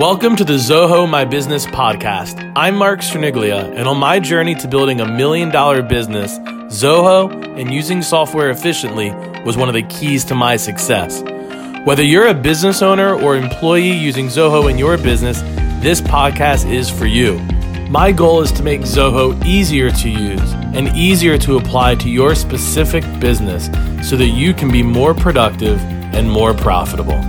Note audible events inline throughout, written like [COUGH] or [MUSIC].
Welcome to the Zoho My Business podcast. I'm Mark Cerniglia, and on my journey to building a million dollar business, Zoho and using software efficiently was one of the keys to my success. Whether you're a business owner or employee using Zoho in your business, this podcast is for you. My goal is to make Zoho easier to use and easier to apply to your specific business so that you can be more productive and more profitable.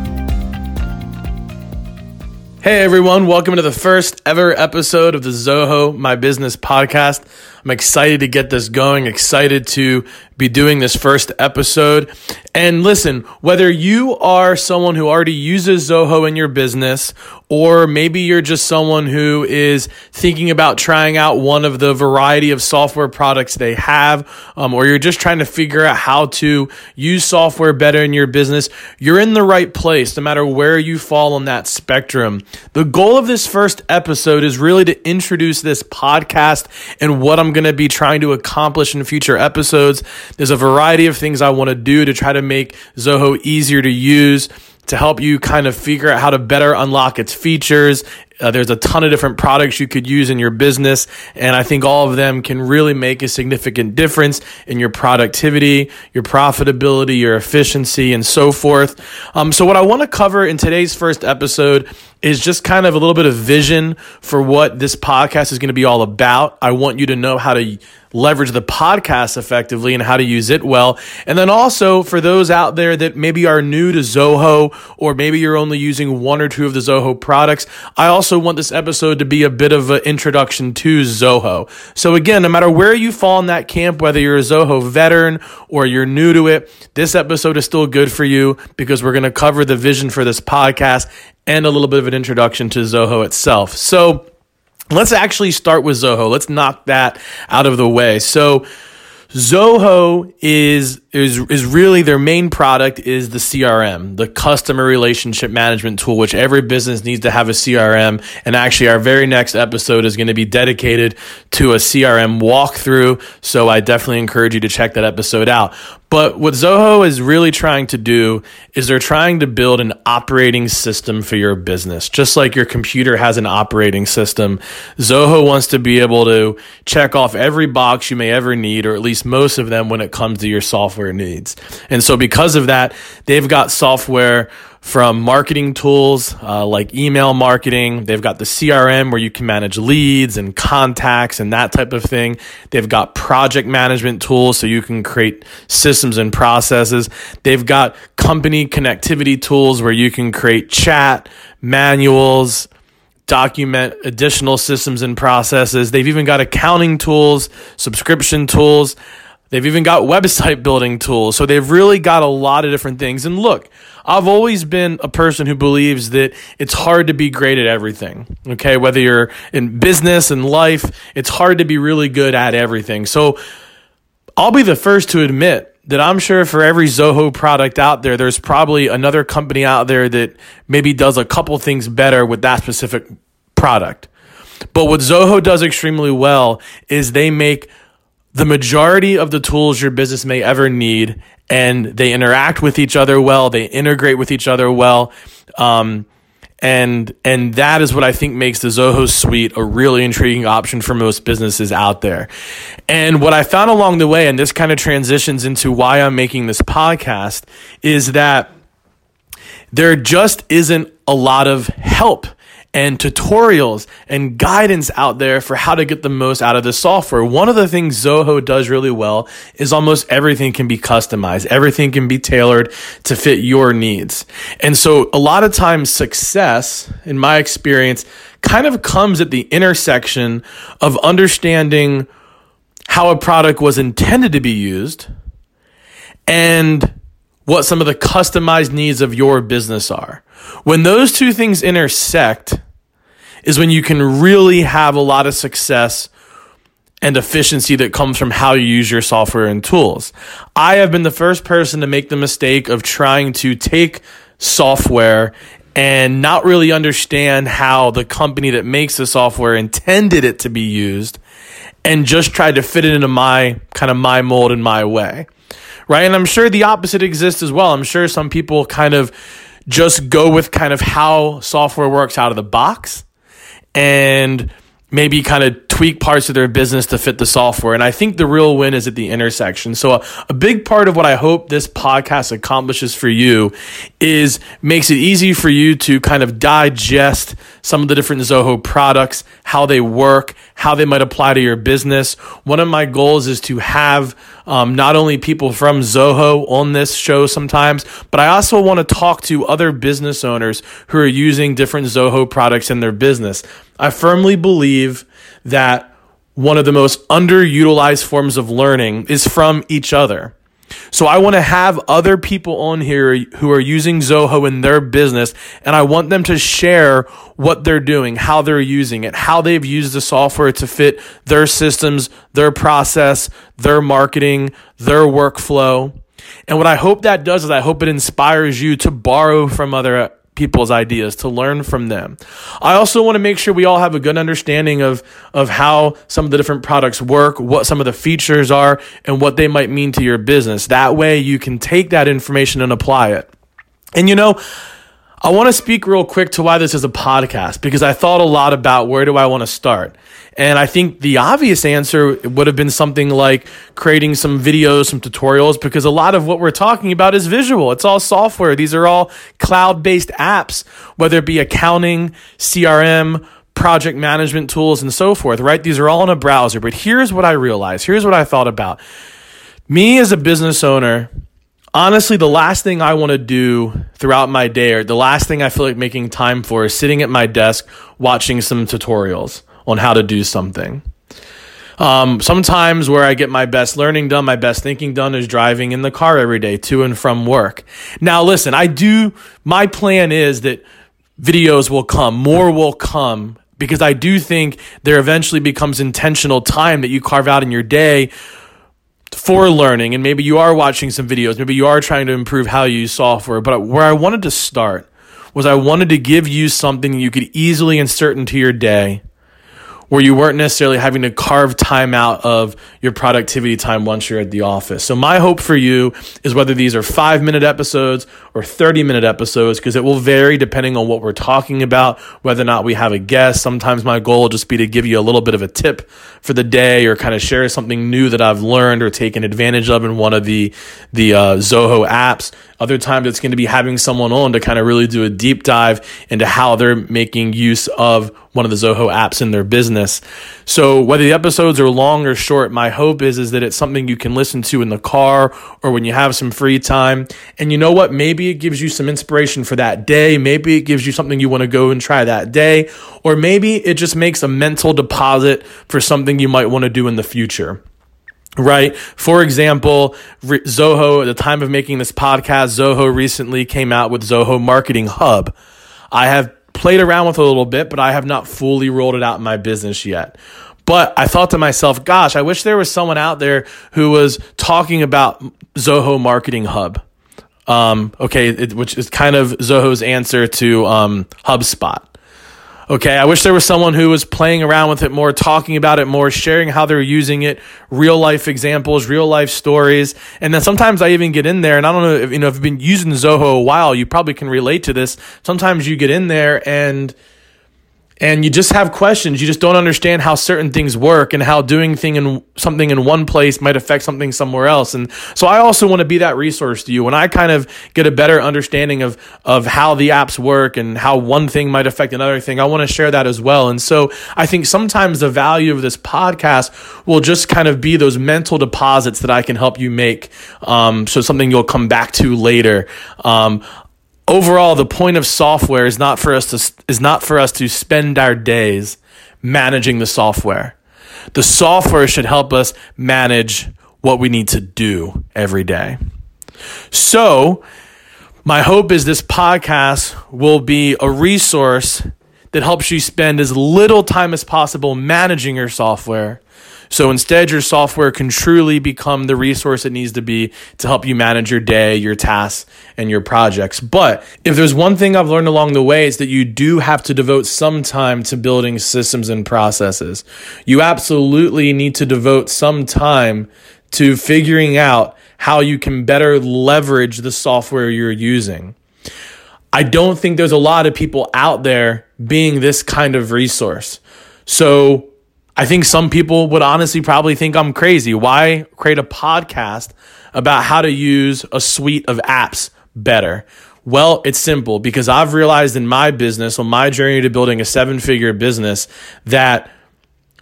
Hey everyone, welcome to the first ever episode of the Zoho My Business podcast. I'm excited to get this going, excited to be doing this first episode. And listen, whether you are someone who already uses Zoho in your business, or maybe you're just someone who is thinking about trying out one of the variety of software products they have, um, or you're just trying to figure out how to use software better in your business, you're in the right place no matter where you fall on that spectrum. The goal of this first episode is really to introduce this podcast and what I'm going to be trying to accomplish in future episodes. There's a variety of things I want to do to try to make Zoho easier to use to help you kind of figure out how to better unlock its features. Uh, there's a ton of different products you could use in your business, and I think all of them can really make a significant difference in your productivity, your profitability, your efficiency, and so forth. Um, so, what I want to cover in today's first episode is just kind of a little bit of vision for what this podcast is going to be all about. I want you to know how to leverage the podcast effectively and how to use it well. And then also for those out there that maybe are new to Zoho or maybe you're only using one or two of the Zoho products, I also want this episode to be a bit of an introduction to Zoho. So again, no matter where you fall in that camp, whether you're a Zoho veteran or you're new to it, this episode is still good for you because we're going to cover the vision for this podcast and a little bit of an introduction to Zoho itself. So, Let's actually start with Zoho. Let's knock that out of the way. So, Zoho is is is really their main product is the CRM, the customer relationship management tool, which every business needs to have a CRM. And actually, our very next episode is going to be dedicated to a CRM walkthrough. So I definitely encourage you to check that episode out. But what Zoho is really trying to do is they're trying to build an operating system for your business. Just like your computer has an operating system, Zoho wants to be able to check off every box you may ever need, or at least most of them when it comes to your software needs. And so because of that, they've got software from marketing tools uh, like email marketing. They've got the CRM where you can manage leads and contacts and that type of thing. They've got project management tools so you can create systems and processes. They've got company connectivity tools where you can create chat, manuals, document additional systems and processes. They've even got accounting tools, subscription tools. They've even got website building tools. So they've really got a lot of different things. And look, I've always been a person who believes that it's hard to be great at everything. Okay. Whether you're in business and life, it's hard to be really good at everything. So I'll be the first to admit that I'm sure for every Zoho product out there, there's probably another company out there that maybe does a couple things better with that specific product. But what Zoho does extremely well is they make the majority of the tools your business may ever need, and they interact with each other well. They integrate with each other well. Um, and and that is what I think makes the Zoho suite a really intriguing option for most businesses out there. And what I found along the way, and this kind of transitions into why I'm making this podcast, is that there just isn't a lot of help and tutorials and guidance out there for how to get the most out of the software. One of the things Zoho does really well is almost everything can be customized. Everything can be tailored to fit your needs. And so a lot of times success, in my experience, kind of comes at the intersection of understanding how a product was intended to be used and what some of the customized needs of your business are. When those two things intersect, is when you can really have a lot of success and efficiency that comes from how you use your software and tools. I have been the first person to make the mistake of trying to take software and not really understand how the company that makes the software intended it to be used and just tried to fit it into my kind of my mold and my way. Right? And I'm sure the opposite exists as well. I'm sure some people kind of just go with kind of how software works out of the box and maybe kind of tweak parts of their business to fit the software. And I think the real win is at the intersection. So a, a, big part of what I hope this podcast accomplishes for you is makes it easy for you to kind of digest some of the different Zoho products, how they work, how they might apply to your business. One of my goals is to have um, not only people from Zoho on this show sometimes, but I also want to talk to other business owners who are using different Zoho products in their business. I firmly believe that one of the most underutilized forms of learning is from each other. So I want to have other people on here who are using Zoho in their business and I want them to share what they're doing, how they're using it, how they've used the software to fit their systems, their process, their marketing, their workflow. And what I hope that does is I hope it inspires you to borrow from other people's ideas, to learn from them. I also want to make sure we all have a good understanding of, of how some of the different products work, what some of the features are, and what they might mean to your business. That way you can take that information and apply it. And you know, I want to speak real quick to why this is a podcast because I thought a lot about where do I want to start. And I think the obvious answer would have been something like creating some videos, some tutorials, because a lot of what we're talking about is visual. It's all software. These are all cloud based apps, whether it be accounting, CRM, project management tools, and so forth, right? These are all in a browser. But here's what I realized. Here's what I thought about. Me as a business owner, honestly, the last thing I want to do throughout my day, or the last thing I feel like making time for, is sitting at my desk watching some tutorials on how to do something. Um, sometimes where I get my best learning done, my best thinking done is driving in the car every day to and from work. Now, listen, I do, my plan is that videos will come, more will come, because I do think there eventually becomes intentional time that you carve out in your day for learning and maybe you are watching some videos maybe you are trying to improve how you use software but where i wanted to start was i wanted to give you something you could easily insert into your day where you weren't necessarily having to carve time out of your productivity time once you're at the office. So my hope for you is whether these are five minute episodes or 30 minute episodes, because it will vary depending on what we're talking about, whether or not we have a guest. Sometimes my goal will just be to give you a little bit of a tip for the day or kind of share something new that I've learned or taken advantage of in one of the, the uh, Zoho apps. Other times it's going to be having someone on to kind of really do a deep dive into how they're making use of one of the Zoho apps in their business. So whether the episodes are long or short, my hope is, is that it's something you can listen to in the car or when you have some free time. And you know what? Maybe it gives you some inspiration for that day. Maybe it gives you something you want to go and try that day. Or maybe it just makes a mental deposit for something you might want to do in the future right? For example, Zoho, at the time of making this podcast, Zoho recently came out with Zoho Marketing Hub. I have played around with a little bit, but I have not fully rolled it out in my business yet. But I thought to myself, gosh, I wish there was someone out there who was talking about Zoho Marketing Hub. Um, okay, it, which is kind of Zoho's answer to um, HubSpot. Okay, I wish there was someone who was playing around with it more, talking about it more, sharing how they're using it, real life examples, real life stories. And then sometimes I even get in there and I don't know if you know if you've been using Zoho a while, you probably can relate to this. Sometimes you get in there and and you just have questions. You just don't understand how certain things work and how doing thing in something in one place might affect something somewhere else. And so I also want to be that resource to you when I kind of get a better understanding of of how the apps work and how one thing might affect another thing. I want to share that as well. And so I think sometimes the value of this podcast will just kind of be those mental deposits that I can help you make. Um, so something you'll come back to later. Um, overall the point of software is not for us to is not for us to spend our days managing the software. The software should help us manage what we need to do every day. So my hope is this podcast will be a resource that helps you spend as little time as possible managing your software so instead, your software can truly become the resource it needs to be to help you manage your day, your tasks, and your projects. But if there's one thing I've learned along the way, it's that you do have to devote some time to building systems and processes. You absolutely need to devote some time to figuring out how you can better leverage the software you're using. I don't think there's a lot of people out there being this kind of resource. So I think some people would honestly probably think I'm crazy. Why create a podcast about how to use a suite of apps better? Well, it's simple because I've realized in my business, on my journey to building a seven figure business, that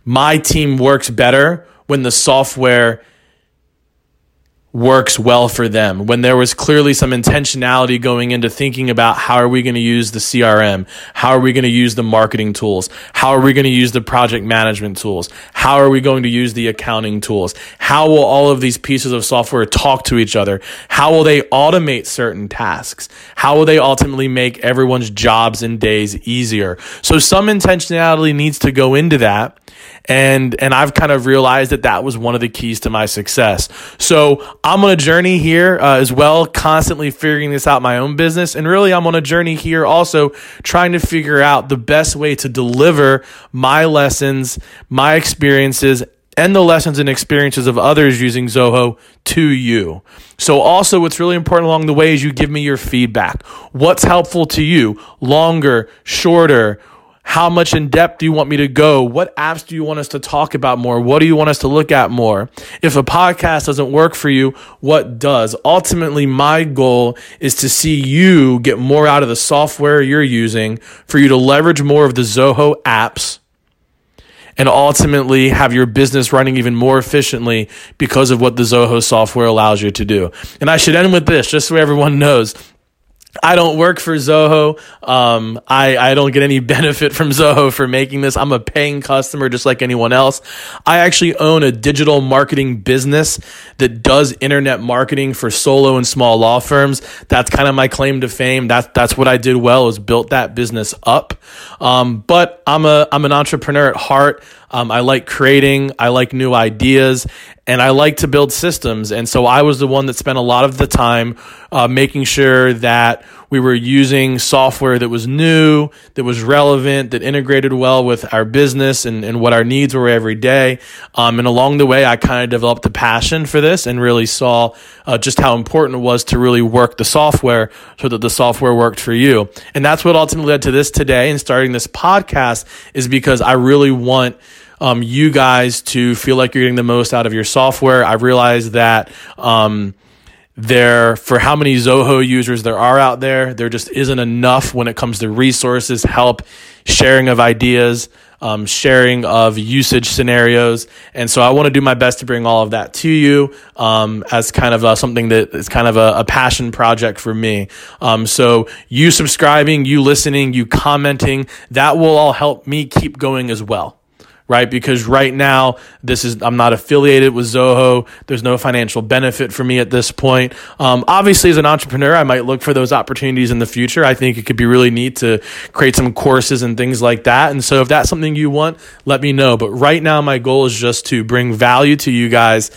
my team works better when the software works well for them. When there was clearly some intentionality going into thinking about how are we going to use the CRM how are we going to use the marketing tools? How are we going to use the project management tools? How are we going to use the accounting tools? How will all of these pieces of software talk to each other? How will they automate certain tasks? How will they ultimately make everyone's jobs and days easier? So some intentionality needs to go into that and and I've kind of realized that that was one of the keys to my success. So I'm on a journey here uh, as well, constantly figuring this out my own business, and really I'm on a journey here also trying to figure out the best way to deliver my lessons, my experiences. And the lessons and experiences of others using Zoho to you. So, also, what's really important along the way is you give me your feedback. What's helpful to you? Longer, shorter, how much in depth do you want me to go? What apps do you want us to talk about more? What do you want us to look at more? If a podcast doesn't work for you, what does? Ultimately, my goal is to see you get more out of the software you're using, for you to leverage more of the Zoho apps and ultimately have your business running even more efficiently because of what the Zoho software allows you to do. And I should end with this, just so everyone knows. I don't work for Zoho. Um, I, I don't get any [LAUGHS] benefit from Zoho for making this. I'm a paying customer just like anyone else. I actually own a digital marketing business that does internet marketing for solo and small law firms. That's kind of my claim to fame. That's, that's what I did well is built that business up. Um, but I'm a, I'm an entrepreneur at heart. Um, I like creating, I like new ideas, and I like to build systems. And so I was the one that spent a lot of the time uh, making sure that we were using software that was new, that was relevant, that integrated well with our business and, and what our needs were every day. Um, and along the way, I kind of developed a passion for this and really saw uh, just how important it was to really work the software so that the software worked for you. And that's what ultimately led to this today and starting this podcast is because I really want um, you guys to feel like you're getting the most out of your software. I realize that um, there, for how many Zoho users there are out there, there just isn't enough when it comes to resources, help, sharing of ideas, um, sharing of usage scenarios. And so I want to do my best to bring all of that to you um, as kind of a, something that is kind of a, a passion project for me. Um, so you subscribing, you listening, you commenting, that will all help me keep going as well right? Because right now, this is I'm not affiliated with Zoho. There's no financial benefit for me at this point. Um, obviously, as an entrepreneur, I might look for those opportunities in the future. I think it could be really neat to create some courses and things like that. And so, if that's something you want, let me know. But right now, my goal is just to bring value to you guys.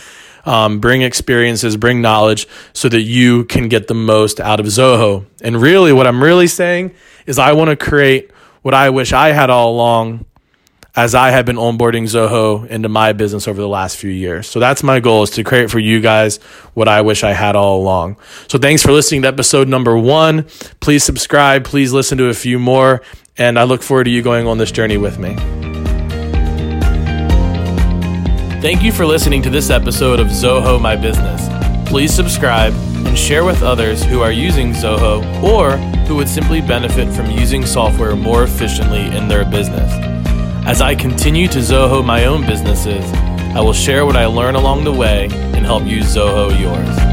Um, bring experiences, bring knowledge so that you can get the most out of Zoho. And really, what I'm really saying is, I want to create what I wish I had all along as I have been onboarding Zoho into my business over the last few years. So that's my goal is to create for you guys what I wish I had all along. So thanks for listening to episode number one. Please subscribe. Please listen to a few more. And I look forward to you going on this journey with me. Thank you for listening to this episode of Zoho My Business. Please subscribe and share with others who are using Zoho or who would simply benefit from using software more efficiently in their business. As I continue to Zoho my own businesses, I will share what I learn along the way and help you Zoho yours.